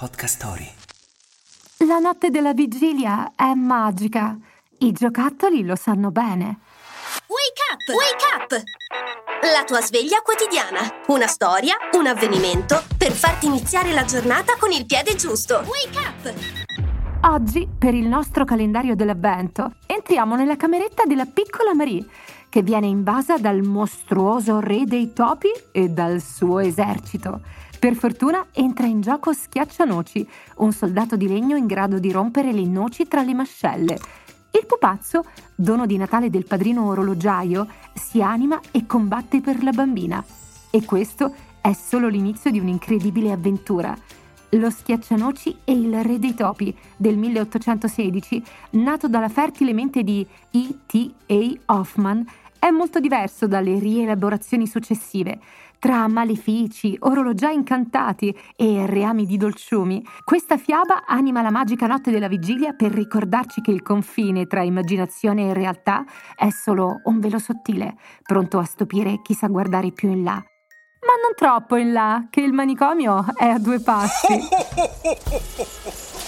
Podcast Story. La notte della vigilia è magica. I giocattoli lo sanno bene. Wake up! Wake up! La tua sveglia quotidiana. Una storia, un avvenimento per farti iniziare la giornata con il piede giusto. Wake up! Oggi, per il nostro calendario dell'avvento, entriamo nella cameretta della piccola Marie, che viene invasa dal mostruoso re dei topi e dal suo esercito. Per fortuna entra in gioco Schiaccianoci, un soldato di legno in grado di rompere le noci tra le mascelle. Il pupazzo, dono di Natale del padrino orologiaio, si anima e combatte per la bambina. E questo è solo l'inizio di un'incredibile avventura. Lo Schiaccianoci e il Re dei Topi del 1816, nato dalla fertile mente di E. T. A. Hoffman, è molto diverso dalle rielaborazioni successive. Tra malefici, orologiai incantati e reami di dolciumi, questa fiaba anima la magica notte della vigilia per ricordarci che il confine tra immaginazione e realtà è solo un velo sottile, pronto a stupire chi sa guardare più in là. Ma non troppo in là, che il manicomio è a due passi.